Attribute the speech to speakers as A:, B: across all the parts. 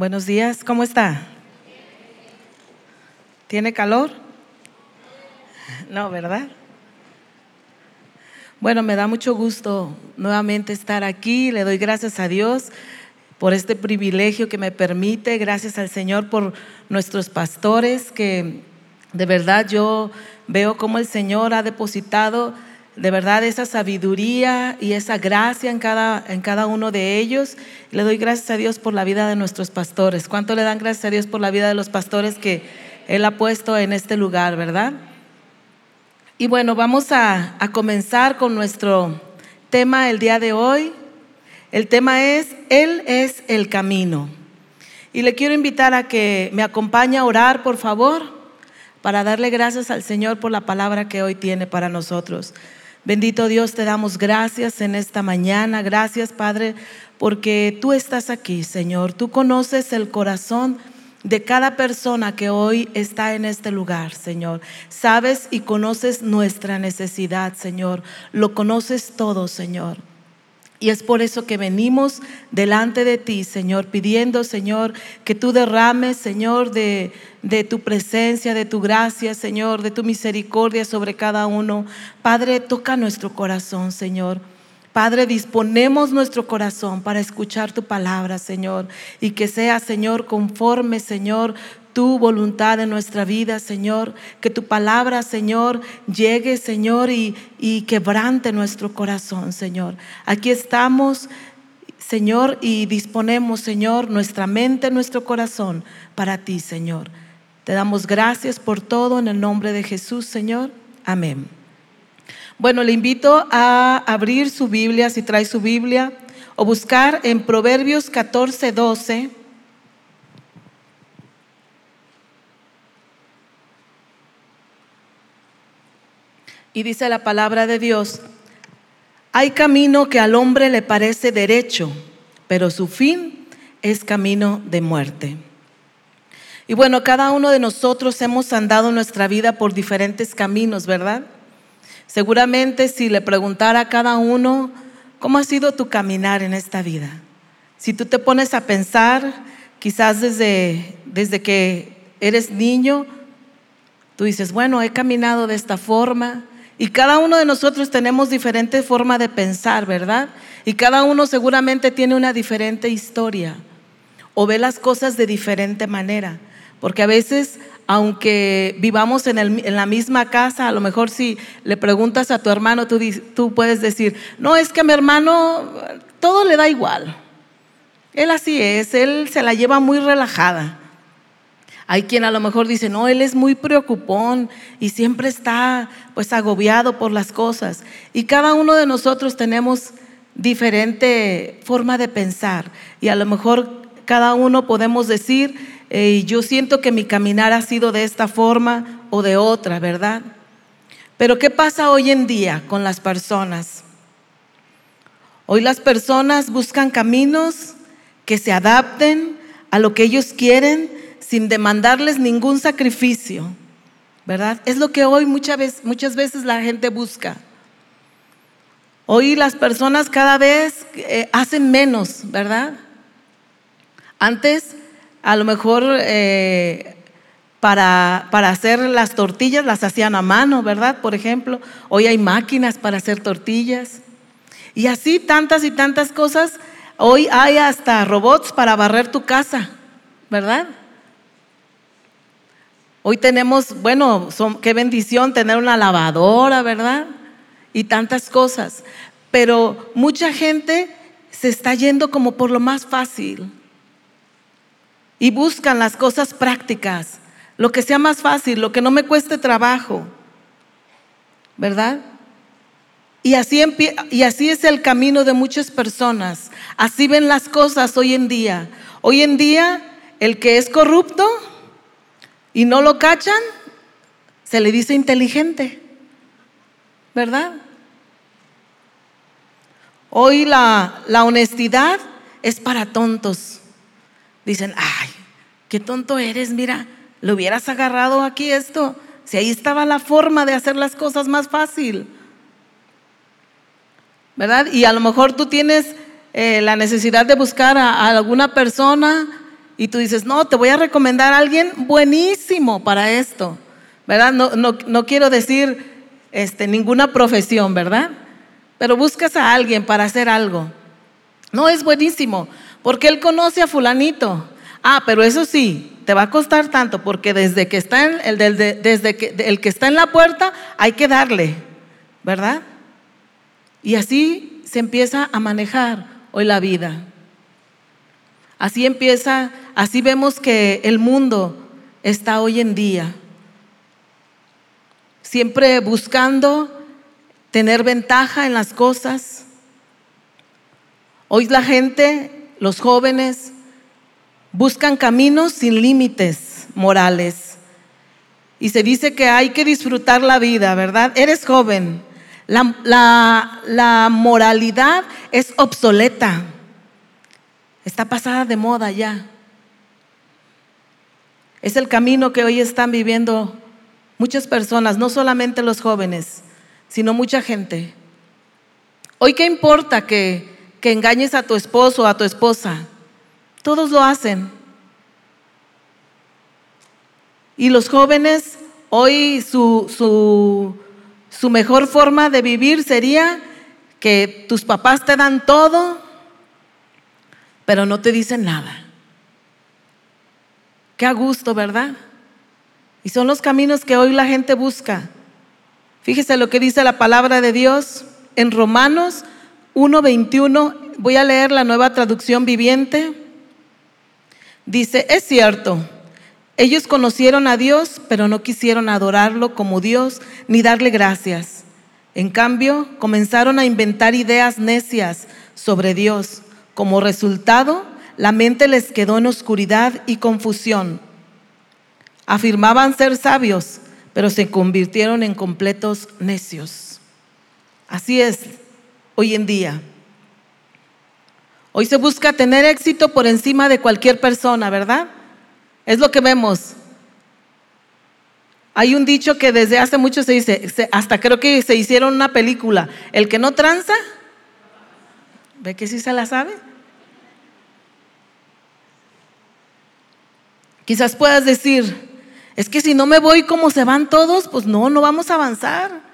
A: Buenos días, ¿cómo está? ¿Tiene calor? No, ¿verdad? Bueno, me da mucho gusto nuevamente estar aquí. Le doy gracias a Dios por este privilegio que me permite. Gracias al Señor por nuestros pastores, que de verdad yo veo cómo el Señor ha depositado de verdad esa sabiduría y esa gracia en cada, en cada uno de ellos. Le doy gracias a Dios por la vida de nuestros pastores. ¿Cuánto le dan gracias a Dios por la vida de los pastores que Él ha puesto en este lugar, verdad? Y bueno, vamos a, a comenzar con nuestro tema el día de hoy. El tema es, Él es el camino. Y le quiero invitar a que me acompañe a orar, por favor, para darle gracias al Señor por la palabra que hoy tiene para nosotros. Bendito Dios, te damos gracias en esta mañana. Gracias, Padre, porque tú estás aquí, Señor. Tú conoces el corazón de cada persona que hoy está en este lugar, Señor. Sabes y conoces nuestra necesidad, Señor. Lo conoces todo, Señor. Y es por eso que venimos delante de ti, Señor, pidiendo, Señor, que tú derrames, Señor, de, de, tu presencia, de tu gracia, Señor, de tu misericordia sobre cada uno. Padre, toca nuestro corazón, Señor. Padre, disponemos nuestro corazón para escuchar tu palabra, Señor, y que sea, Señor, conforme, Señor, tu voluntad en nuestra vida, Señor. Que tu palabra, Señor, llegue, Señor, y, y quebrante nuestro corazón, Señor. Aquí estamos, Señor, y disponemos, Señor, nuestra mente, nuestro corazón para ti, Señor. Te damos gracias por todo en el nombre de Jesús, Señor. Amén. Bueno, le invito a abrir su Biblia, si trae su Biblia, o buscar en Proverbios 14, 12. Y dice la palabra de Dios, hay camino que al hombre le parece derecho, pero su fin es camino de muerte. Y bueno, cada uno de nosotros hemos andado nuestra vida por diferentes caminos, ¿verdad? Seguramente si le preguntara a cada uno, ¿cómo ha sido tu caminar en esta vida? Si tú te pones a pensar, quizás desde, desde que eres niño, tú dices, bueno, he caminado de esta forma, y cada uno de nosotros tenemos diferente forma de pensar, ¿verdad? Y cada uno seguramente tiene una diferente historia o ve las cosas de diferente manera. Porque a veces, aunque vivamos en, la misma casa, a lo mejor si le preguntas a tu hermano, tú, puedes decir, no, es que mi hermano todo le da igual. Él así es, él se la lleva muy relajada. Hay quien a lo mejor dice, no, él es muy preocupón y siempre está pues agobiado por las cosas. Y cada uno de nosotros tenemos diferente forma de pensar. Y a lo mejor cada uno podemos decir, yo siento que mi caminar ha sido de esta forma o de otra, ¿verdad? Pero ¿qué pasa hoy en día con las personas? Hoy las personas buscan caminos que se adapten a lo que ellos quieren sin demandarles ningún sacrificio, ¿verdad? Es lo que hoy muchas veces, muchas veces la gente busca. Hoy las personas cada vez eh, hacen menos, ¿verdad? Antes, a lo mejor eh, para, para hacer las tortillas las hacían a mano, ¿verdad? Por ejemplo, hoy hay máquinas para hacer tortillas. Y así tantas y tantas cosas. Hoy hay hasta robots para barrer tu casa, ¿verdad? Hoy tenemos, bueno, qué bendición tener una lavadora, ¿verdad? Y tantas cosas. Pero mucha gente se está yendo como por lo más fácil. Y buscan las cosas prácticas, lo que sea más fácil, lo que no me cueste trabajo. ¿Verdad? Y así, es el camino de muchas personas. Así ven las cosas hoy en día. Hoy en día, el que es corrupto y no lo cachan, se le dice inteligente, ¿verdad? Hoy la honestidad es para tontos. Dicen, ay, qué tonto eres, mira, le hubieras agarrado aquí esto. Si ahí estaba la forma de hacer las cosas más fácil. ¿Verdad? Y a lo mejor tú tienes eh, la necesidad de buscar a alguna persona y tú dices, no, te voy a recomendar a alguien buenísimo para esto, ¿verdad? No, no, no quiero decir este, ninguna profesión, ¿verdad? Pero buscas a alguien para hacer algo. No es buenísimo, porque él conoce a fulanito. Ah, pero eso sí, te va a costar tanto, porque desde que está en, el, desde que, el que está en la puerta hay que darle, ¿verdad? Y así se empieza a manejar hoy la vida. Así empieza, así vemos que el mundo está hoy en día. Siempre buscando tener ventaja en las cosas. Hoy la gente, los jóvenes, buscan caminos sin límites morales. Y se dice que hay que disfrutar la vida, ¿verdad? Eres joven. La, la moralidad es obsoleta. Está pasada de moda ya. Es el camino que hoy están viviendo muchas personas, no solamente los jóvenes, sino mucha gente. Hoy, ¿qué importa que, que engañes a tu esposo o a tu esposa? Todos lo hacen. Y los jóvenes, hoy su, su, mejor forma de vivir sería que tus papás te dan todo, pero no te dicen nada. Qué a gusto, ¿verdad? Y son los caminos que hoy la gente busca. Fíjese lo que dice la palabra de Dios en Romanos 1:21. Voy a leer la nueva traducción viviente. Dice, es cierto, ellos conocieron a Dios, pero no quisieron adorarlo como Dios ni darle gracias. En cambio, comenzaron a inventar ideas necias sobre Dios como resultado, la mente les quedó en oscuridad y confusión. Afirmaban ser sabios, pero se convirtieron en completos necios. Así es hoy en día. Hoy se busca tener éxito por encima de cualquier persona, ¿verdad? Es lo que vemos. Hay un dicho que desde hace mucho se dice, hasta creo que se hicieron una película, el que no tranza, ¿ve que sí se la sabe? Quizás puedas decir, es que si no me voy como se van todos, pues no, no vamos a avanzar.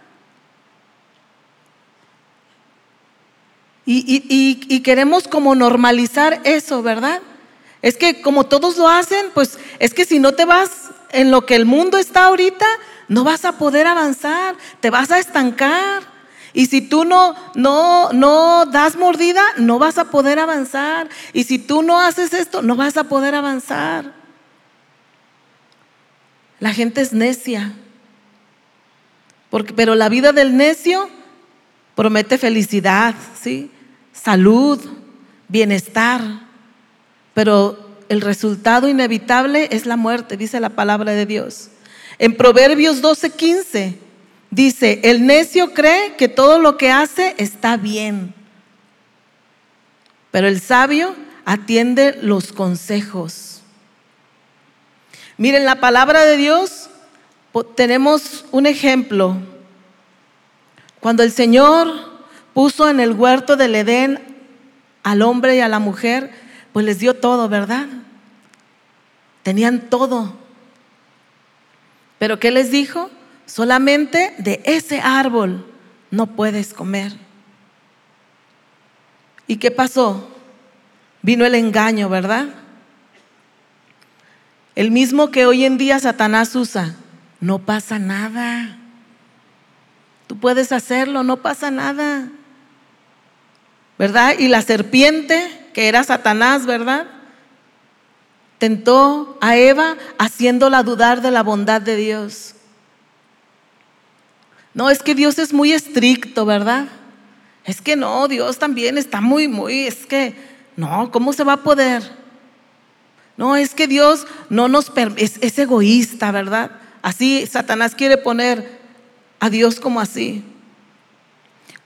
A: Y, queremos como normalizar eso, ¿verdad? Es que como todos lo hacen, pues es que si no te vas en lo que el mundo está ahorita, no vas a poder avanzar, te vas a estancar. Y si tú no, no, no das mordida, no vas a poder avanzar. Y si tú no haces esto, no vas a poder avanzar. La gente es necia. Porque, pero la vida del necio promete felicidad, ¿sí? Salud, bienestar. Pero el resultado inevitable es la muerte, dice la palabra de Dios. En Proverbios 12:15 dice, el necio cree que todo lo que hace está bien, pero el sabio atiende los consejos. Miren, la palabra de Dios, tenemos un ejemplo. Cuando el Señor puso en el huerto del Edén al hombre y a la mujer, pues les dio todo, ¿verdad? Tenían todo. Pero ¿qué les dijo? Solamente de ese árbol no puedes comer. ¿Y qué pasó? Vino el engaño, ¿verdad? El mismo que hoy en día Satanás usa. No pasa nada. Tú puedes hacerlo, no pasa nada. ¿Verdad? Y la serpiente, que era Satanás, ¿verdad? Tentó a Eva haciéndola dudar de la bondad de Dios. No, es que Dios es muy estricto, ¿verdad? Es que no, Dios también está muy, muy, es que, no, ¿cómo se va a poder? No, es que Dios no nos es, es egoísta, ¿verdad? Así Satanás quiere poner a Dios como así.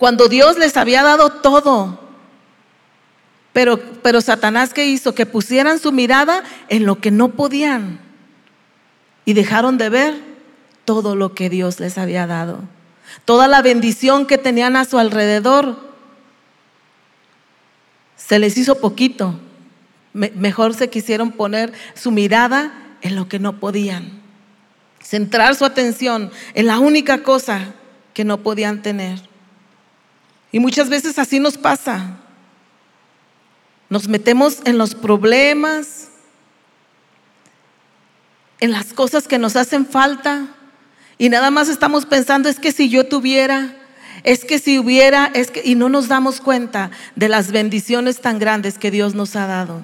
A: Cuando Dios les había dado todo, pero, pero Satanás ¿qué hizo? Que pusieran su mirada en lo que no podían y dejaron de ver todo lo que Dios les había dado. Toda la bendición que tenían a su alrededor se les hizo poquito mejor se quisieron poner su mirada en lo que no podían. Centrar su atención en la única cosa que no podían tener. Y muchas veces así nos pasa. Nos metemos en los problemas, en las cosas que nos hacen falta y nada más estamos pensando es que si yo tuviera, es que si hubiera, es que y no nos damos cuenta de las bendiciones tan grandes que Dios nos ha dado.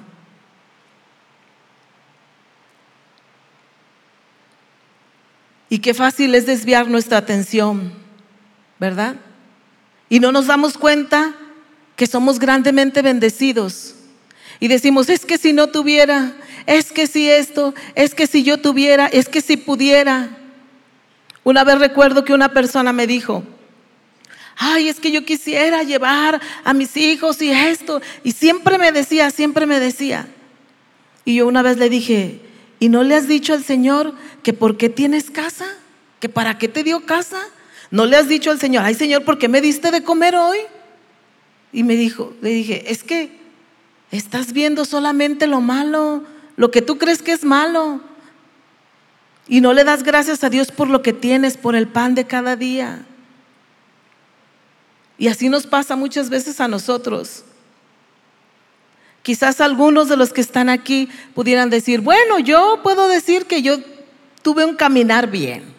A: Y qué fácil es desviar nuestra atención, ¿verdad? Y no nos damos cuenta que somos grandemente bendecidos. Y decimos, es que si no tuviera, es que si esto, es que si yo tuviera, es que si pudiera. Una vez recuerdo que una persona me dijo, ay, es que yo quisiera llevar a mis hijos y esto. Y siempre me decía, siempre me decía. Y yo una vez le dije, ¿y no le has dicho al Señor que por qué tienes casa? ¿Que para qué te dio casa? ¿No le has dicho al Señor, ay Señor, ¿por qué me diste de comer hoy? Y me dijo, le dije, es que estás viendo solamente lo malo, lo que tú crees que es malo. Y no le das gracias a Dios por lo que tienes, por el pan de cada día. Y así nos pasa muchas veces a nosotros. Quizás algunos de los que están aquí pudieran decir, bueno, yo puedo decir que yo tuve un caminar bien.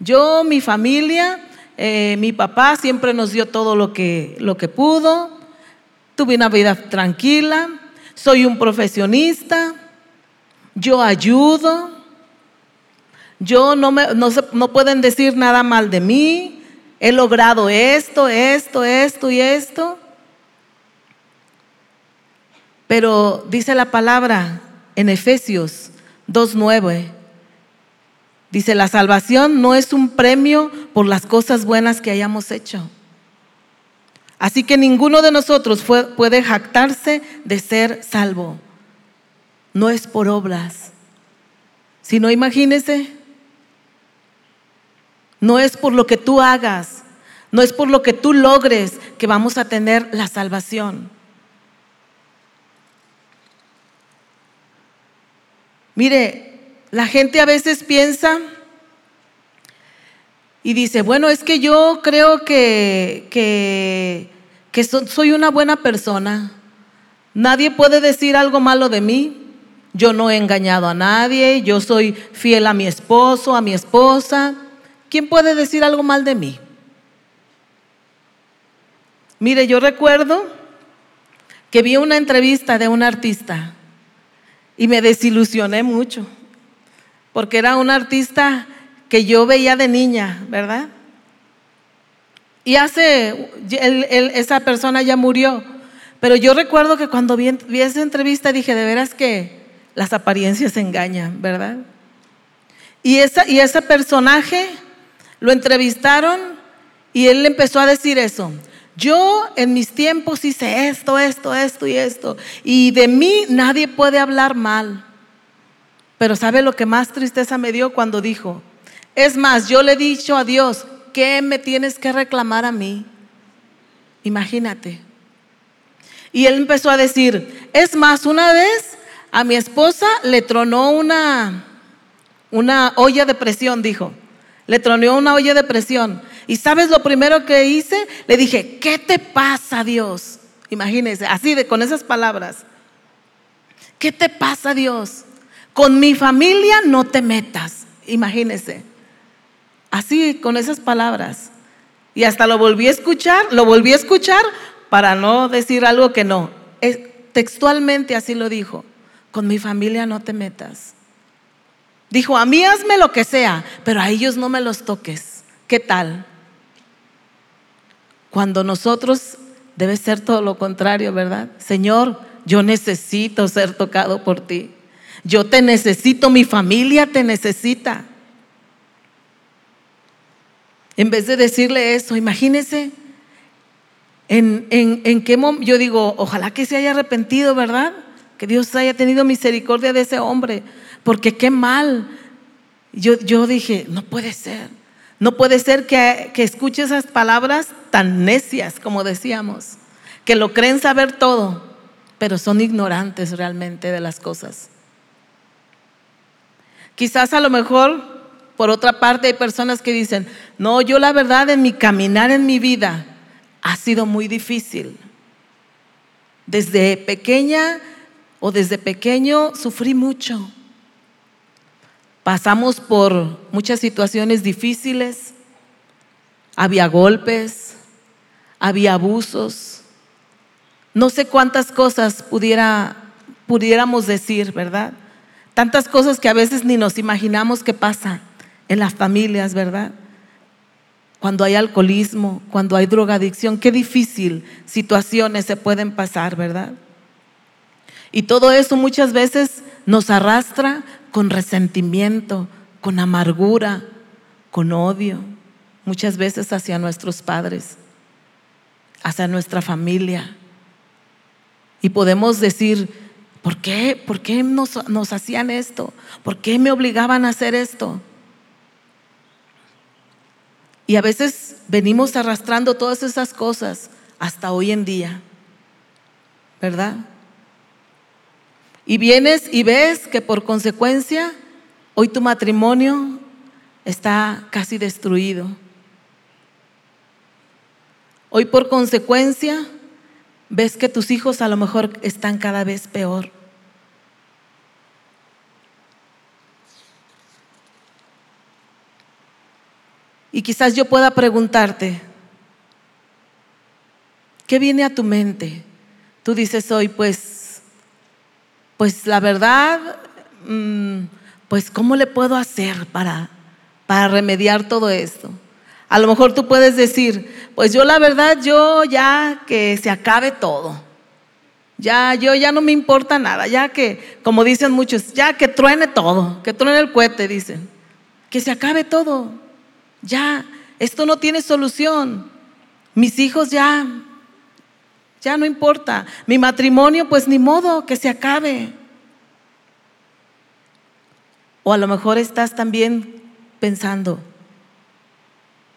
A: Yo, mi familia, eh, mi papá siempre nos dio todo lo que, lo que pudo. Tuve una vida tranquila. Soy un profesionista. Yo ayudo. Yo no, me, no, no pueden decir nada mal de mí. He logrado esto, esto, esto y esto. Pero dice la palabra en Efesios 2.9 Dice, la salvación no es un premio por las cosas buenas que hayamos hecho. Así que ninguno de nosotros puede jactarse de ser salvo. No es por obras. Si no, imagínese, no es por lo que tú hagas, no es por lo que tú logres que vamos a tener la salvación. Mire, la gente a veces piensa y dice, bueno, es que yo creo que, que, soy una buena persona. Nadie puede decir algo malo de mí. Yo no he engañado a nadie, yo soy fiel a mi esposo, a mi esposa. ¿Quién puede decir algo mal de mí? Mire, yo recuerdo que vi una entrevista de un artista y me desilusioné mucho porque era un artista que yo veía de niña, ¿verdad? Y hace, esa persona ya murió, pero yo recuerdo que cuando vi, esa entrevista dije, de veras que las apariencias engañan, ¿verdad? Y, esa, y ese personaje lo entrevistaron y él empezó a decir eso. Yo en mis tiempos hice esto, esto, esto y esto. Y de mí nadie puede hablar mal. Pero ¿sabe lo que más tristeza me dio cuando dijo? Es más, yo le he dicho a Dios, ¿qué me tienes que reclamar a mí? Imagínate. Y él empezó a decir, es más, una vez a mi esposa le tronó una, una olla de presión, dijo. Le tronó una olla de presión. Y sabes lo primero que hice? Le dije, ¿qué te pasa, Dios? Imagínese, así de con esas palabras. ¿Qué te pasa, Dios? Con mi familia no te metas. Imagínese. Así, con esas palabras. Y hasta lo volví a escuchar, lo volví a escuchar para no decir algo que no. Textualmente así lo dijo. Con mi familia no te metas. Dijo, a mí hazme lo que sea, pero a ellos no me los toques. ¿Qué tal? Cuando nosotros debe ser todo lo contrario, ¿verdad? Señor, yo necesito ser tocado por ti. Yo te necesito, mi familia te necesita. En vez de decirle eso, imagínese en, en, qué momento, yo digo, ojalá que se haya arrepentido, ¿verdad? Que Dios haya tenido misericordia de ese hombre, porque qué mal. Yo, yo dije, no puede ser, no puede ser que, que escuche esas palabras tan necias, como decíamos, que lo creen saber todo pero son ignorantes realmente de las cosas. Quizás a lo mejor, por otra parte, hay personas que dicen, no, yo la verdad en mi caminar en mi vida ha sido muy difícil. Desde pequeña o desde pequeño sufrí mucho. Pasamos por muchas situaciones difíciles, había golpes, había abusos, no sé cuántas cosas pudiéramos decir, ¿verdad? Tantas cosas que a veces ni nos imaginamos que pasa en las familias, ¿verdad? Cuando hay alcoholismo, cuando hay drogadicción, qué difícil situaciones se pueden pasar, ¿verdad? Y todo eso muchas veces nos arrastra con resentimiento, con amargura, con odio, muchas veces hacia nuestros padres, hacia nuestra familia. Y podemos decir, ¿Por qué? ¿Por qué nos, nos hacían esto? ¿Por qué me obligaban a hacer esto? Y a veces venimos arrastrando todas esas cosas hasta hoy en día, ¿verdad? Y vienes y ves que por consecuencia hoy tu matrimonio está casi destruido. Hoy por consecuencia ves que tus hijos a lo mejor están cada vez peor. Y quizás yo pueda preguntarte, ¿qué viene a tu mente? Tú dices hoy, pues, pues la verdad, mm, pues ¿cómo le puedo hacer para, para remediar todo esto? A lo mejor tú puedes decir, pues yo la verdad, yo ya que se acabe todo. Ya, yo ya no me importa nada, ya que, como dicen muchos, ya que truene todo, que truene el cohete, dicen. Que se acabe todo. Ya, esto no tiene solución. Mis hijos ya, ya no importa. Mi matrimonio, pues ni modo, que se acabe. O a lo mejor estás también pensando,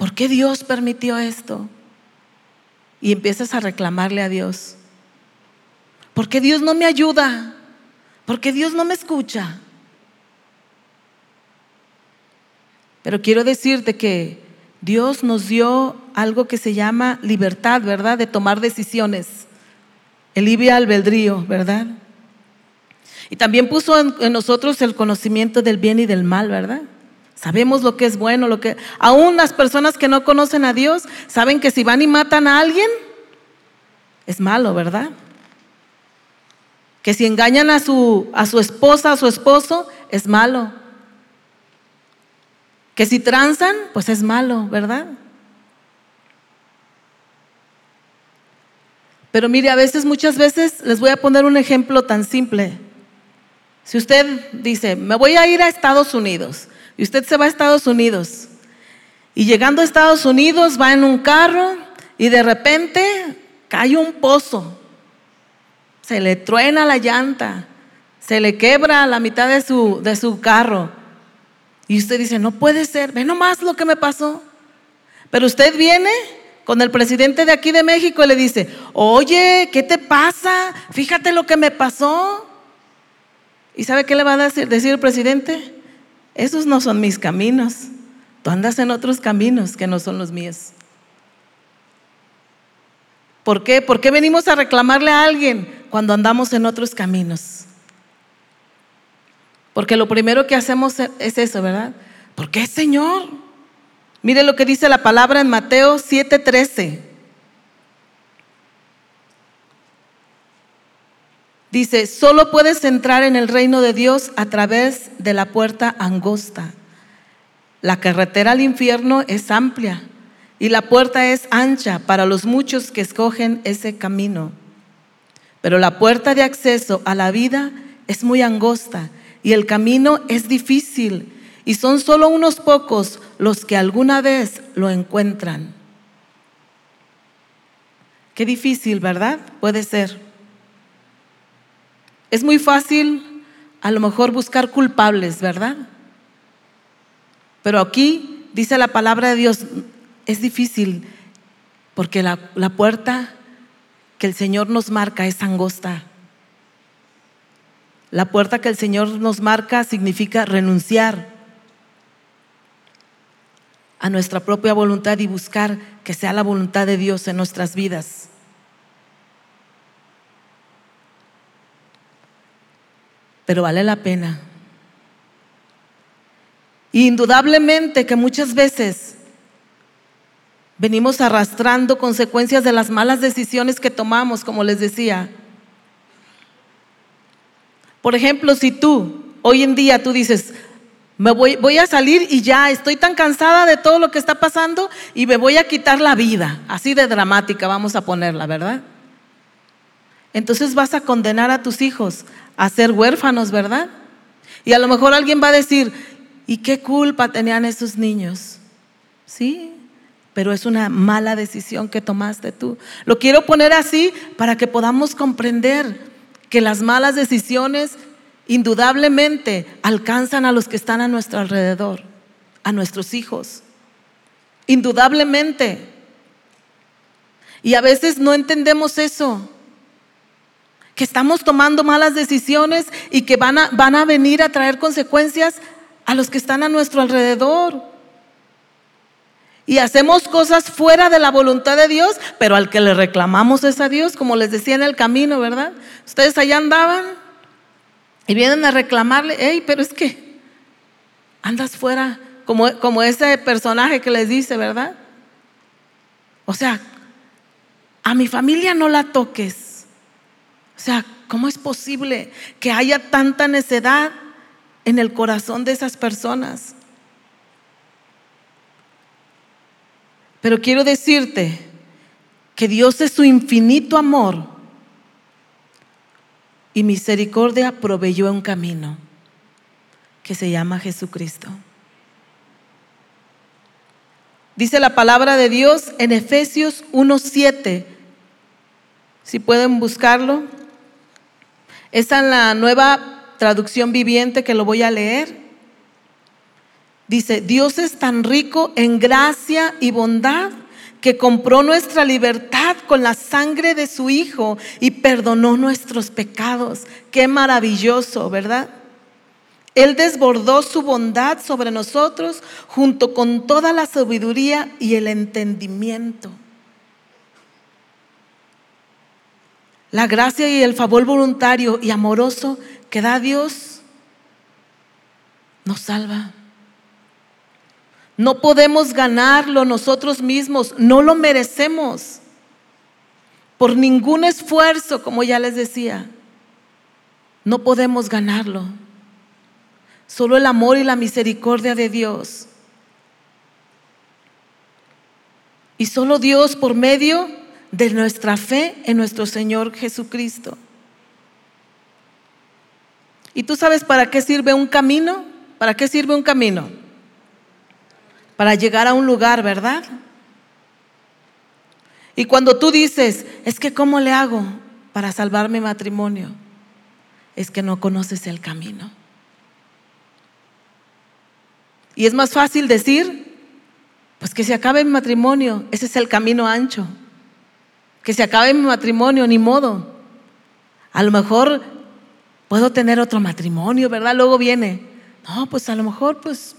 A: ¿por qué Dios permitió esto? Y empiezas a reclamarle a Dios. ¿Por qué Dios no me ayuda? ¿Por qué Dios no me escucha? Pero quiero decirte que Dios nos dio algo que se llama libertad, ¿verdad? De tomar decisiones. El libre albedrío, ¿verdad? Y también puso en, en, nosotros el conocimiento del bien y del mal, ¿verdad? Sabemos lo que es bueno, lo que... Aún las personas que no conocen a Dios saben que si van y matan a alguien, es malo, ¿verdad? Que si engañan a su, a su esposa, a su esposo, es malo. Que si transan, pues es malo, ¿verdad? Pero mire, a veces, muchas veces, les voy a poner un ejemplo tan simple. Si usted dice, me voy a ir a Estados Unidos, y usted se va a Estados Unidos. Y llegando a Estados Unidos va en un carro y de repente cae un pozo. Se le truena la llanta, se le quebra la mitad de su, de su carro. Y usted dice, no puede ser, ve nomás lo que me pasó. Pero usted viene con el presidente de aquí de México y le dice, oye, ¿qué te pasa? Fíjate lo que me pasó. ¿Y sabe qué le va a decir, decir el presidente? Esos no son mis caminos. Tú andas en otros caminos que no son los míos. ¿Por qué? ¿Por qué venimos a reclamarle a alguien cuando andamos en otros caminos? Porque lo primero que hacemos es eso, ¿verdad? ¿Por qué, Señor? Mire lo que dice la palabra en Mateo 7:13. Dice, solo puedes entrar en el reino de Dios a través de la puerta angosta. La carretera al infierno es amplia y la puerta es ancha para los muchos que escogen ese camino. Pero la puerta de acceso a la vida es muy angosta y el camino es difícil y son solo unos pocos los que alguna vez lo encuentran. Qué difícil, ¿verdad? Puede ser. Es muy fácil a lo mejor buscar culpables, ¿verdad? Pero aquí dice la palabra de Dios, es difícil porque la, la puerta que el Señor nos marca es angosta. La puerta que el Señor nos marca significa renunciar a nuestra propia voluntad y buscar que sea la voluntad de Dios en nuestras vidas. Pero vale la pena. Indudablemente que muchas veces venimos arrastrando consecuencias de las malas decisiones que tomamos, como les decía. Por ejemplo, si tú hoy en día tú dices, me voy, voy a salir y ya estoy tan cansada de todo lo que está pasando y me voy a quitar la vida, así de dramática vamos a ponerla, ¿verdad? Entonces vas a condenar a tus hijos a ser huérfanos, ¿verdad? Y a lo mejor alguien va a decir, ¿y qué culpa tenían esos niños? Sí, pero es una mala decisión que tomaste tú. Lo quiero poner así para que podamos comprender que las malas decisiones indudablemente alcanzan a los que están a nuestro alrededor, a nuestros hijos. Indudablemente. Y a veces no entendemos eso, que estamos tomando malas decisiones y que van a, van a venir a traer consecuencias a los que están a nuestro alrededor y hacemos cosas fuera de la voluntad de Dios, pero al que le reclamamos es a Dios, como les decía en el camino, ¿verdad? Ustedes allá andaban y vienen a reclamarle, hey, pero es que andas fuera, como, como ese personaje que les dice, ¿verdad? O sea, a mi familia no la toques. O sea, ¿cómo es posible que haya tanta necedad en el corazón de esas personas? Pero quiero decirte que Dios es su infinito amor y misericordia proveyó un camino que se llama Jesucristo. Dice la palabra de Dios en Efesios 1.7, si pueden buscarlo. Esta es la nueva traducción viviente que lo voy a leer. Dice, Dios es tan rico en gracia y bondad que compró nuestra libertad con la sangre de su Hijo y perdonó nuestros pecados. Qué maravilloso, ¿verdad? Él desbordó su bondad sobre nosotros junto con toda la sabiduría y el entendimiento. La gracia y el favor voluntario y amoroso que da Dios nos salva. No podemos ganarlo nosotros mismos, no lo merecemos por ningún esfuerzo, como ya les decía. No podemos ganarlo. Solo el amor y la misericordia de Dios. Y solo Dios por medio de nuestra fe en nuestro Señor Jesucristo. ¿Y tú sabes para qué sirve un camino? ¿Para qué sirve un camino? para llegar a un lugar, ¿verdad? Y cuando tú dices, es que ¿cómo le hago para salvar mi matrimonio? Es que no conoces el camino. Y es más fácil decir, pues que se acabe mi matrimonio, ese es el camino ancho. Que se acabe mi matrimonio, ni modo. A lo mejor puedo tener otro matrimonio, ¿verdad? Luego viene, no, pues a lo mejor pues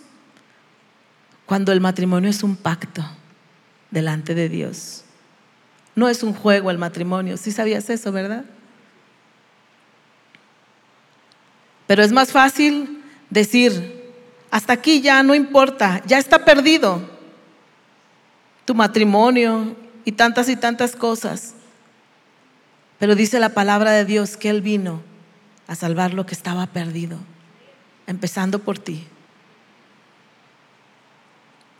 A: cuando el matrimonio es un pacto delante de Dios. No es un juego el matrimonio. Sí sabías eso, ¿verdad? Pero es más fácil decir, hasta aquí ya no importa, ya está perdido tu matrimonio y tantas y tantas cosas. Pero dice la palabra de Dios que Él vino a salvar lo que estaba perdido, empezando por ti.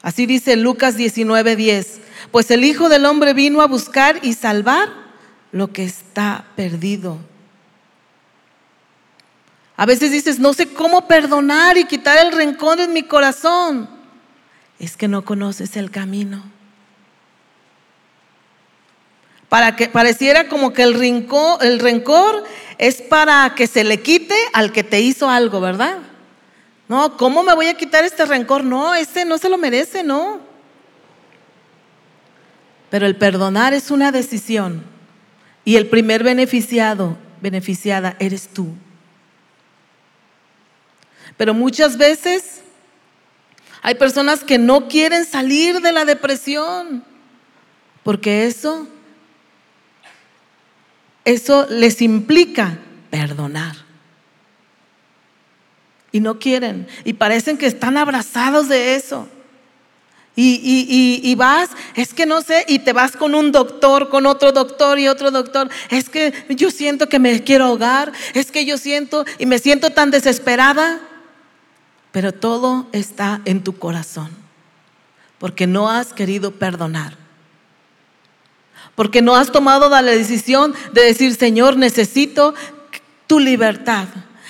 A: Así dice Lucas 19:10. Pues el Hijo del Hombre vino a buscar y salvar lo que está perdido. A veces dices, no sé cómo perdonar y quitar el rencor en mi corazón. Es que no conoces el camino. Para que pareciera como que el rencor, el rencor es para que se le quite al que te hizo algo, ¿verdad? No, ¿cómo me voy a quitar este rencor? No, ese no se lo merece, no. Pero el perdonar es una decisión y el primer beneficiado, beneficiada eres tú. Pero muchas veces hay personas que no quieren salir de la depresión porque eso eso les implica perdonar. Y no quieren. Y parecen que están abrazados de eso. Y, vas, es que no sé, y te vas con un doctor, con otro doctor y otro doctor. Es que yo siento que me quiero ahogar, es que yo siento y me siento tan desesperada. Pero todo está en tu corazón, porque no has querido perdonar. Porque no has tomado la decisión de decir, Señor, necesito tu libertad.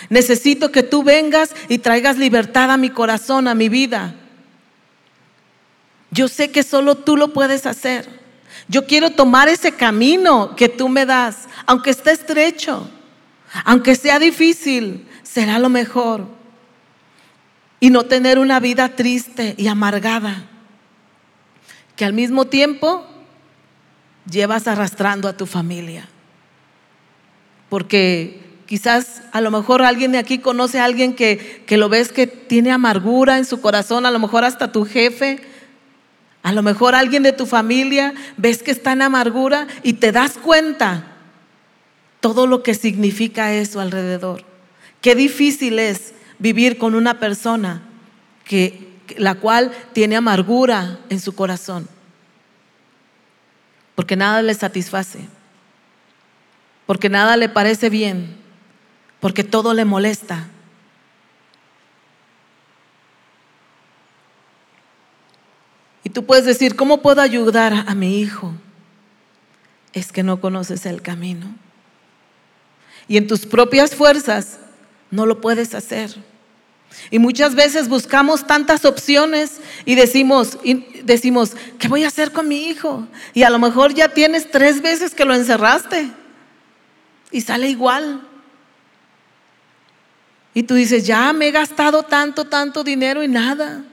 A: Necesito que tú vengas y traigas libertad a mi corazón, a mi vida. Yo sé que solo tú lo puedes hacer. Yo quiero tomar ese camino que tú me das, aunque esté estrecho, aunque sea difícil, será lo mejor. Y no tener una vida triste y amargada, que al mismo tiempo llevas arrastrando a tu familia. Porque quizás a lo mejor alguien de aquí conoce a alguien que, que lo ves que tiene amargura en su corazón, a lo mejor hasta tu jefe a lo mejor alguien de tu familia ves que está en amargura y te das cuenta todo lo que significa eso alrededor. Qué difícil es vivir con una persona que la cual tiene amargura en su corazón. Porque nada le satisface. Porque nada le parece bien. Porque todo le molesta. Y tú puedes decir, ¿cómo puedo ayudar a mi hijo? Es que no conoces el camino. Y en tus propias fuerzas no lo puedes hacer. Y muchas veces buscamos tantas opciones y decimos, decimos, ¿qué voy a hacer con mi hijo? Y a lo mejor ya tienes tres veces que lo encerraste y sale igual. Y tú dices, ya me he gastado tanto, tanto dinero y nada.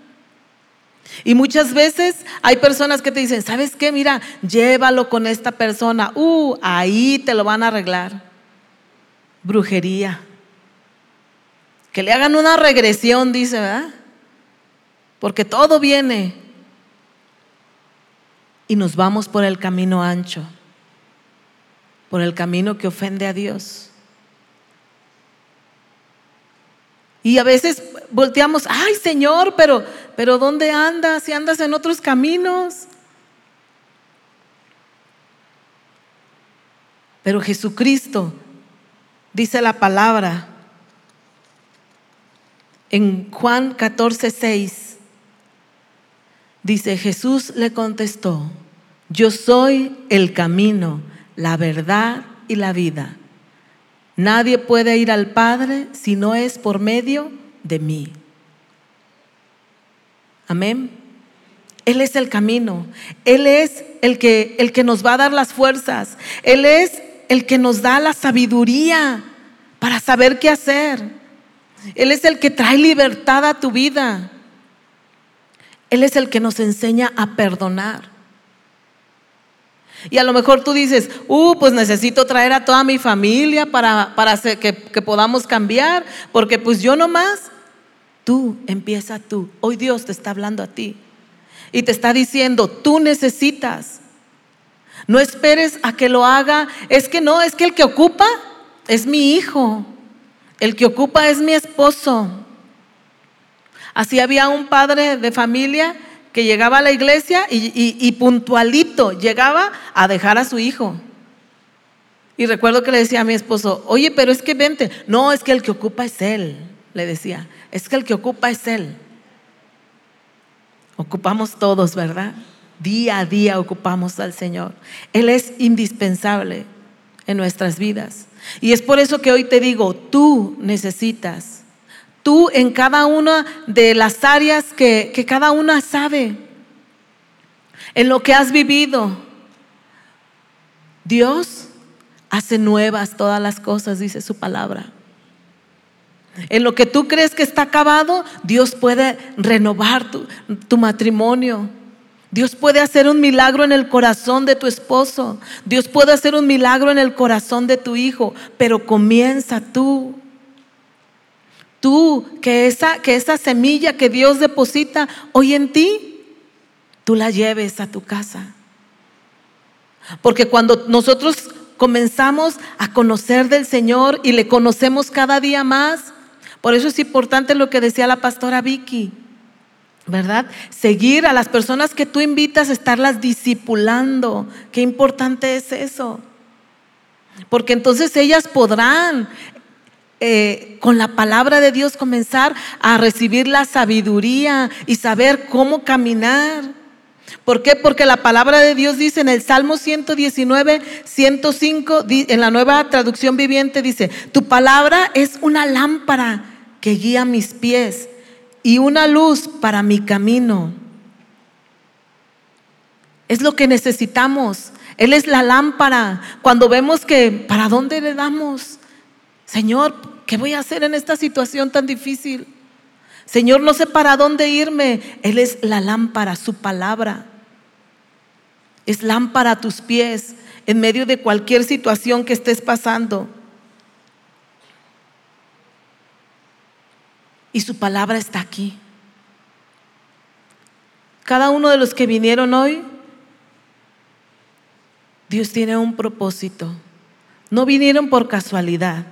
A: Y muchas veces hay personas que te dicen, ¿sabes qué? Mira, llévalo con esta persona. Uh, ahí te lo van a arreglar. Brujería. Que le hagan una regresión, dice, ¿verdad? Porque todo viene. Y nos vamos por el camino ancho, por el camino que ofende a Dios. Y a veces volteamos, ay Señor, pero, pero ¿dónde andas? Si andas en otros caminos. Pero Jesucristo, dice la palabra, en Juan 14, 6, dice, Jesús le contestó, yo soy el camino, la verdad y la vida. Nadie puede ir al Padre si no es por medio de mí. Amén. Él es el camino. Él es el que, el que nos va a dar las fuerzas. Él es el que nos da la sabiduría para saber qué hacer. Él es el que trae libertad a tu vida. Él es el que nos enseña a perdonar. Y a lo mejor tú dices, uh, pues necesito traer a toda mi familia para, para que, podamos cambiar, porque pues yo nomás, tú, empieza tú. Hoy Dios te está hablando a ti y te está diciendo, tú necesitas. No esperes a que lo haga. Es que no, es que el que ocupa es mi hijo. El que ocupa es mi esposo. Así había un padre de familia que llegaba a la iglesia y, puntualito llegaba a dejar a su hijo. Y recuerdo que le decía a mi esposo, oye, pero es que vente. No, es que el que ocupa es él, le decía. Es que el que ocupa es él. Ocupamos todos, ¿verdad? Día a día ocupamos al Señor. Él es indispensable en nuestras vidas. Y es por eso que hoy te digo, tú necesitas tú en cada una de las áreas que, que cada una sabe, en lo que has vivido. Dios hace nuevas todas las cosas, dice su palabra. En lo que tú crees que está acabado, Dios puede renovar tu, tu, matrimonio. Dios puede hacer un milagro en el corazón de tu esposo. Dios puede hacer un milagro en el corazón de tu hijo. Pero comienza tú. Tú, que esa, que esa semilla que Dios deposita hoy en ti, tú la lleves a tu casa. Porque cuando nosotros comenzamos a conocer del Señor y le conocemos cada día más, por eso es importante lo que decía la pastora Vicky, ¿verdad? Seguir a las personas que tú invitas, estarlas discipulando. Qué importante es eso. Porque entonces ellas podrán eh, con la palabra de Dios comenzar a recibir la sabiduría y saber cómo caminar. ¿Por qué? Porque la palabra de Dios dice en el Salmo 119, 105, en la nueva traducción viviente dice, tu palabra es una lámpara que guía mis pies y una luz para mi camino. Es lo que necesitamos. Él es la lámpara. Cuando vemos que, ¿para dónde le damos? Señor, ¿qué voy a hacer en esta situación tan difícil? Señor, no sé para dónde irme. Él es la lámpara, su palabra. Es lámpara a tus pies en medio de cualquier situación que estés pasando. Y su palabra está aquí. Cada uno de los que vinieron hoy, Dios tiene un propósito. No vinieron por casualidad.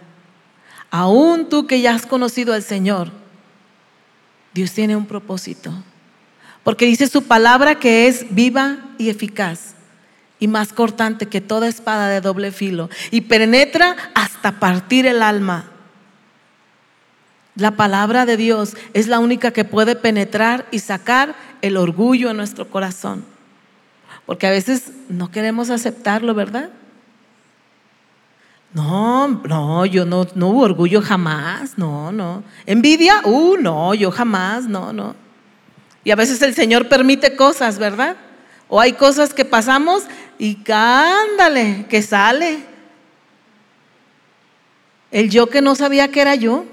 A: Aún tú que ya has conocido al Señor, Dios tiene un propósito. Porque dice su palabra que es viva y eficaz y más cortante que toda espada de doble filo y penetra hasta partir el alma la palabra de Dios es la única que puede penetrar y sacar el orgullo en nuestro corazón. Porque a veces no queremos aceptarlo, ¿verdad? No, no, yo no, no hubo orgullo jamás, no, no. Envidia, uh, no, yo jamás, no, no. Y a veces el Señor permite cosas, ¿verdad? O hay cosas que pasamos y cándale, que sale. El yo que no sabía que era yo.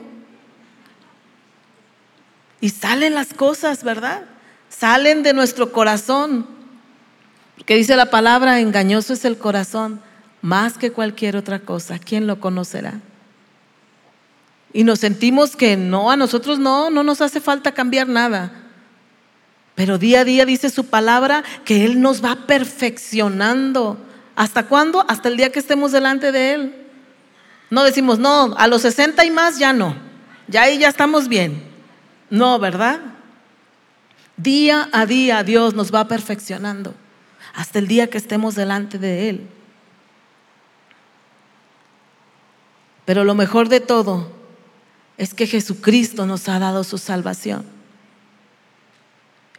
A: Y salen las cosas, ¿verdad? Salen de nuestro corazón. Porque dice la palabra, engañoso es el corazón más que cualquier otra cosa. ¿Quién lo conocerá? Y nos sentimos que no, a nosotros no, no nos hace falta cambiar nada. Pero día a día dice su palabra que Él nos va perfeccionando. ¿Hasta cuándo? Hasta el día que estemos delante de Él. No decimos, no, a los 60 y más ya no. Ya ahí ya estamos bien. No, ¿verdad? Día a día Dios nos va perfeccionando hasta el día que estemos delante de Él. Pero lo mejor de todo es que Jesucristo nos ha dado su salvación.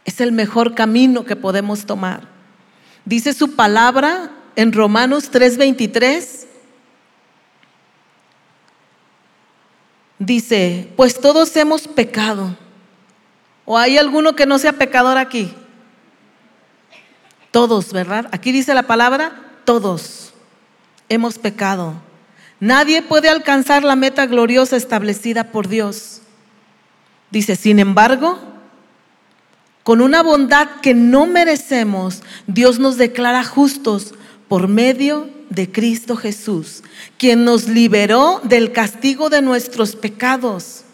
A: Es el mejor camino que podemos tomar. Dice su palabra en Romanos 3:23 dice, pues todos hemos pecado. ¿O hay alguno que no sea pecador aquí? Todos, ¿verdad? Aquí dice la palabra, todos hemos pecado. Nadie puede alcanzar la meta gloriosa establecida por Dios. Dice, sin embargo, con una bondad que no merecemos, Dios nos declara justos por medio de Cristo Jesús, quien nos liberó del castigo de nuestros pecados.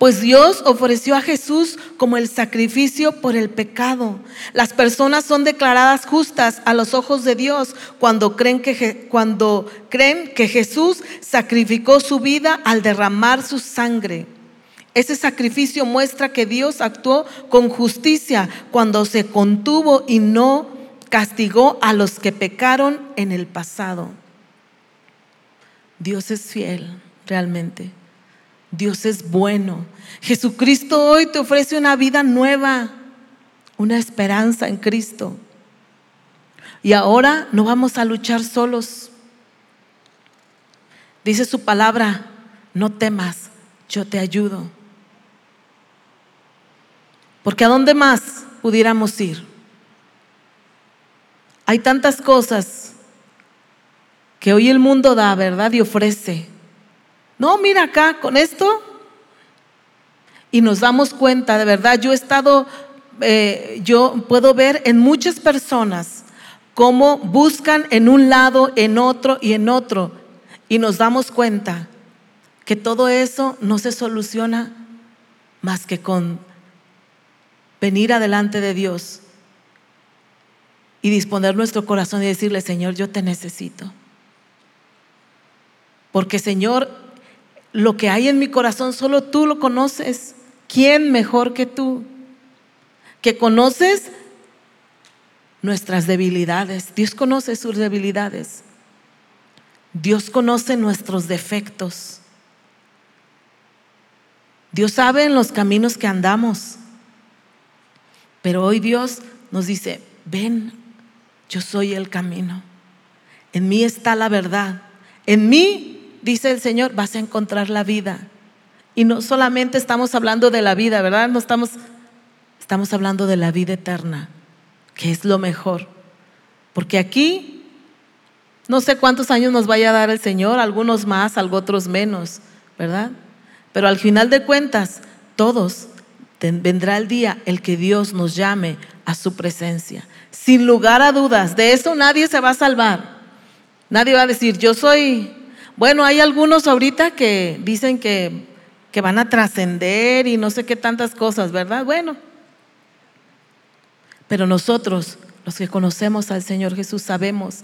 A: Pues Dios ofreció a Jesús como el sacrificio por el pecado. Las personas son declaradas justas a los ojos de Dios cuando creen que, cuando creen que Jesús sacrificó su vida al derramar su sangre. Ese sacrificio muestra que Dios actuó con justicia cuando se contuvo y no castigó a los que pecaron en el pasado. Dios es fiel, realmente. Dios es bueno. Jesucristo hoy te ofrece una vida nueva, una esperanza en Cristo. Y ahora no vamos a luchar solos. Dice su palabra, no temas, yo te ayudo. Porque ¿a dónde más pudiéramos ir? Hay tantas cosas que hoy el mundo da, ¿verdad? Y ofrece. No, mira acá, con esto. Y nos damos cuenta, de verdad, yo he estado, eh, yo puedo ver en muchas personas cómo buscan en un lado, en otro y en otro. Y nos damos cuenta que todo eso no se soluciona más que con venir adelante de Dios y disponer nuestro corazón y decirle, Señor, yo te necesito. Porque Señor, lo que hay en mi corazón solo tú lo conoces. ¿Quién mejor que tú? Que conoces nuestras debilidades. Dios conoce sus debilidades. Dios conoce nuestros defectos. Dios sabe en los caminos que andamos. Pero hoy Dios nos dice, ven, yo soy el camino. En mí está la verdad. En mí, dice el Señor, vas a encontrar la vida. Y no solamente estamos hablando de la vida, ¿verdad? No estamos, estamos hablando de la vida eterna, que es lo mejor. Porque aquí, no sé cuántos años nos vaya a dar el Señor, algunos más, otros menos, ¿verdad? Pero al final de cuentas, todos vendrá el día el que Dios nos llame a su presencia. Sin lugar a dudas, de eso nadie se va a salvar. Nadie va a decir, yo soy, bueno, hay algunos ahorita que dicen que, que van a trascender y no sé qué tantas cosas, ¿verdad? Bueno, pero nosotros, los que conocemos al Señor Jesús, sabemos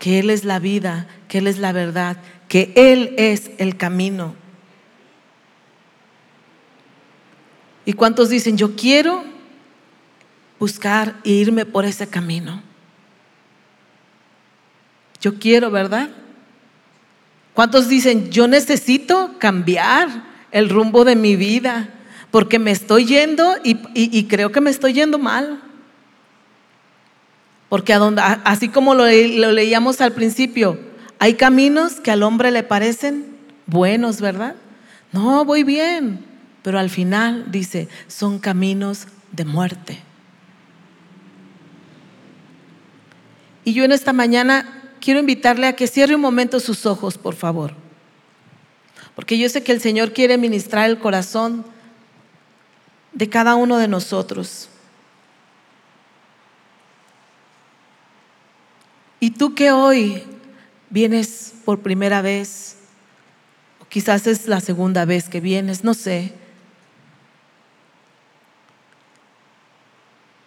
A: que Él es la vida, que Él es la verdad, que Él es el camino. ¿Y cuántos dicen, yo quiero buscar e irme por ese camino? Yo quiero, ¿verdad? ¿Cuántos dicen, yo necesito cambiar el rumbo de mi vida porque me estoy yendo y, creo que me estoy yendo mal? Porque así como lo, lo leíamos al principio, hay caminos que al hombre le parecen buenos, ¿verdad? No, voy bien pero al final dice, son caminos de muerte. Y yo en esta mañana quiero invitarle a que cierre un momento sus ojos, por favor. Porque yo sé que el Señor quiere ministrar el corazón de cada uno de nosotros. Y tú que hoy vienes por primera vez, o quizás es la segunda vez que vienes, no sé,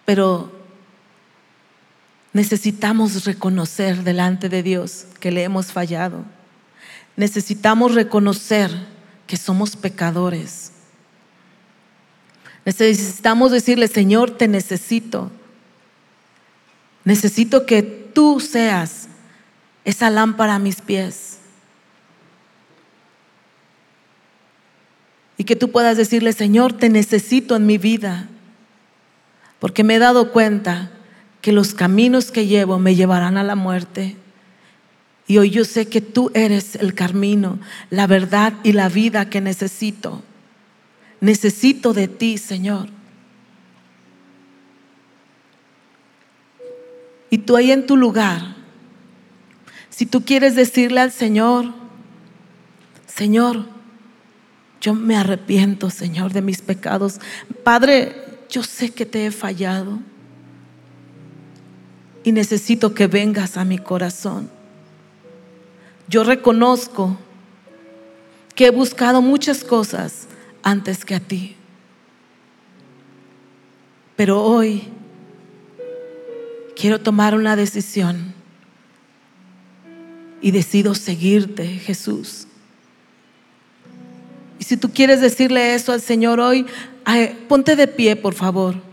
A: Pero necesitamos reconocer delante de Dios que le hemos fallado. Necesitamos reconocer que somos pecadores. Necesitamos decirle, Señor, te necesito. Necesito que tú seas esa lámpara a mis pies. Y que tú puedas decirle, Señor, te necesito en mi vida porque me he dado cuenta que los caminos que llevo me llevarán a la muerte. Y hoy yo sé que tú eres el camino, la verdad y la vida que necesito. Necesito de ti, Señor. Y tú ahí en tu lugar, si tú quieres decirle al Señor, Señor, yo me arrepiento, Señor, de mis pecados. Padre, yo sé que te he fallado y necesito que vengas a mi corazón. Yo reconozco que he buscado muchas cosas antes que a ti. Pero hoy quiero tomar una decisión y decido seguirte, Jesús. Y si tú quieres decirle eso al Señor hoy, ponte de pie, por favor.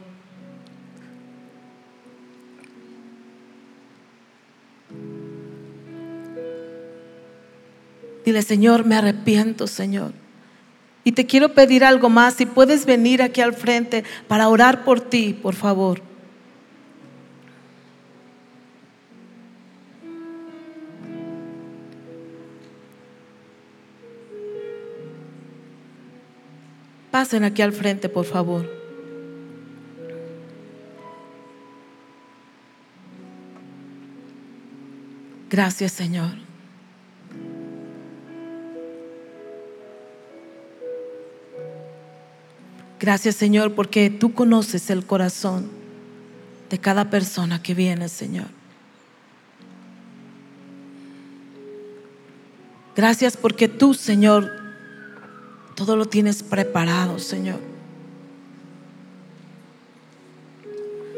A: Dile, Señor, me arrepiento, Señor. Y te quiero pedir algo más. Si puedes venir aquí al frente para orar por ti, por favor. Pasen aquí al frente, por favor. Gracias, Señor. Gracias, Señor, porque tú conoces el corazón de cada persona que viene, Señor. Gracias porque tú, Señor, Todo lo tienes preparado, Señor.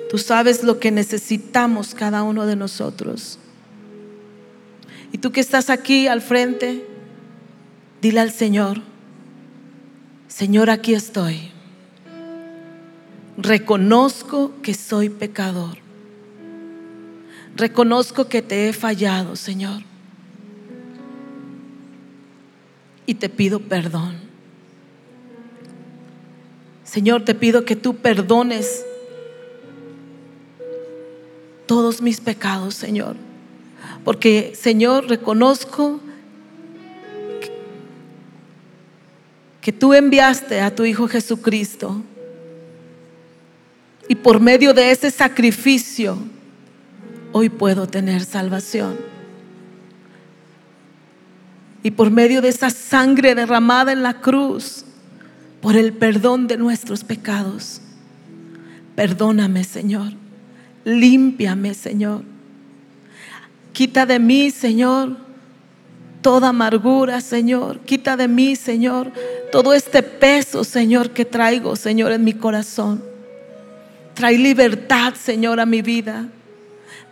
A: Tú sabes lo que necesitamos cada uno de nosotros. Y tú que estás aquí al frente, dile al Señor, Señor, aquí estoy. Reconozco que soy pecador. Reconozco que te he fallado, Señor. Y te pido perdón. Señor, te pido que tú perdones todos mis pecados, Señor. Porque, Señor, reconozco que tú enviaste a tu Hijo Jesucristo y por medio de ese sacrificio hoy puedo tener salvación. Y por medio de esa sangre derramada en la cruz, por el perdón de nuestros pecados, perdóname, Señor. Límpiame, Señor. Quita de mí, Señor, toda amargura, Señor. Quita de mí, Señor, todo este peso, Señor, que traigo, Señor, en mi corazón. Trae libertad, Señor, a mi vida.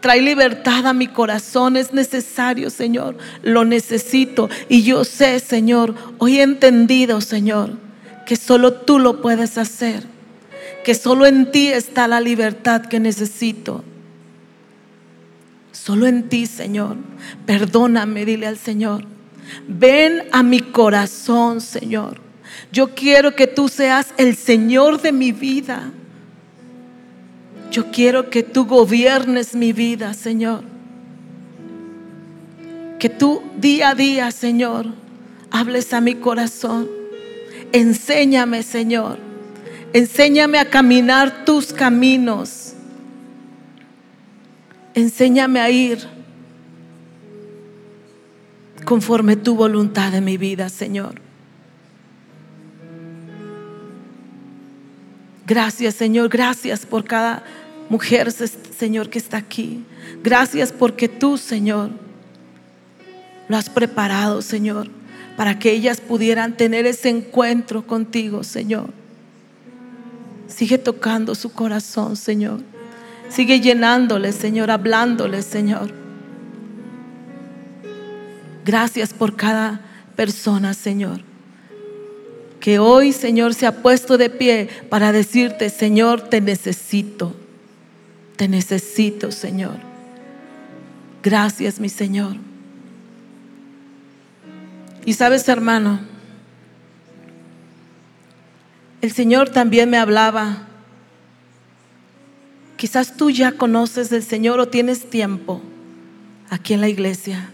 A: Trae libertad a mi corazón. Es necesario, Señor. Lo necesito. Y yo sé, Señor, hoy he entendido, Señor, que solo tú lo puedes hacer. Que solo en ti está la libertad que necesito. Solo en ti, Señor. Perdóname, dile al Señor. Ven a mi corazón, Señor. Yo quiero que tú seas el Señor de mi vida. Yo quiero que tú gobiernes mi vida, Señor. Que tú día a día, Señor, hables a mi corazón. Enséñame, Señor. Enséñame a caminar tus caminos. Enséñame a ir conforme tu voluntad en mi vida, Señor. Gracias, Señor. Gracias por cada mujer, Señor, que está aquí. Gracias porque tú, Señor, lo has preparado, Señor, para que ellas pudieran tener ese encuentro contigo, Señor. Sigue tocando su corazón, Señor. Sigue llenándole, Señor, hablándole, Señor. Gracias por cada persona, Señor. Que hoy, Señor, se ha puesto de pie para decirte, Señor, te necesito. Te necesito, Señor. Gracias, mi Señor. Y sabes, hermano, el Señor también me hablaba Quizás tú ya conoces del Señor o tienes tiempo aquí en la iglesia.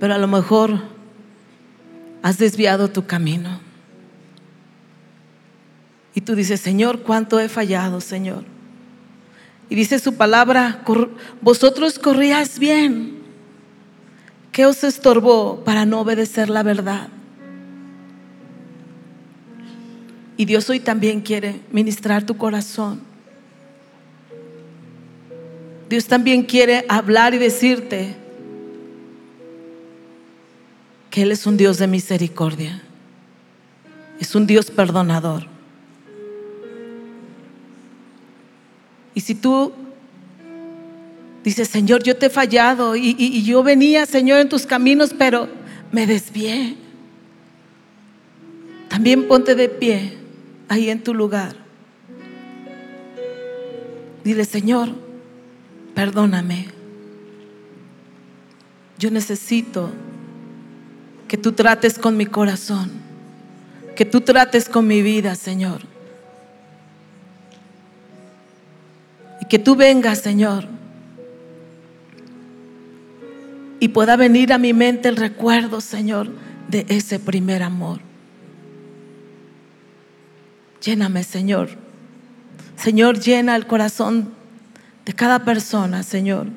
A: Pero a lo mejor has desviado tu camino. Y tú dices, Señor, cuánto he fallado, Señor. Y dice su palabra, vosotros corríais bien. ¿Qué os estorbó para no obedecer la verdad? Y Dios hoy también quiere ministrar tu corazón. Dios también quiere hablar y decirte que Él es un Dios de misericordia. Es un Dios perdonador. Y si tú dices, Señor, yo te he fallado y, yo venía, Señor, en tus caminos, pero me desvié. También ponte de pie ahí en tu lugar. Dile, Señor, perdóname. Yo necesito que tú trates con mi corazón, que tú trates con mi vida, Señor. Que tú vengas, Señor, y pueda venir a mi mente el recuerdo, Señor, de ese primer amor. Lléname, Señor. Señor, llena el corazón de cada persona, Señor.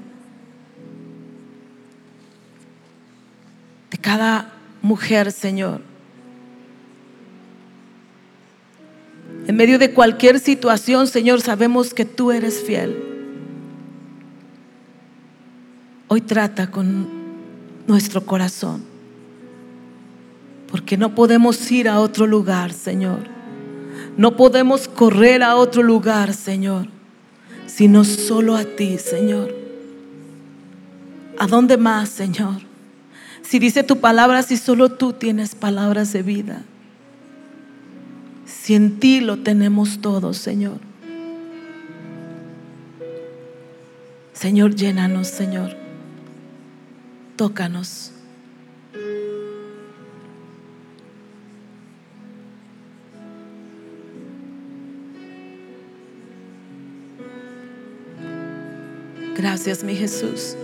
A: De cada mujer, Señor. En medio de cualquier situación, Señor, sabemos que tú eres fiel. Hoy trata con nuestro corazón. Porque no podemos ir a otro lugar, Señor. No podemos correr a otro lugar, Señor, sino solo a ti, Señor. ¿A dónde más, Señor? Si dice tu palabra, si solo tú tienes palabras de vida. Si en ti lo tenemos todo, Señor. Señor, llénanos, Señor. Tócanos. Gracias, mi Jesús.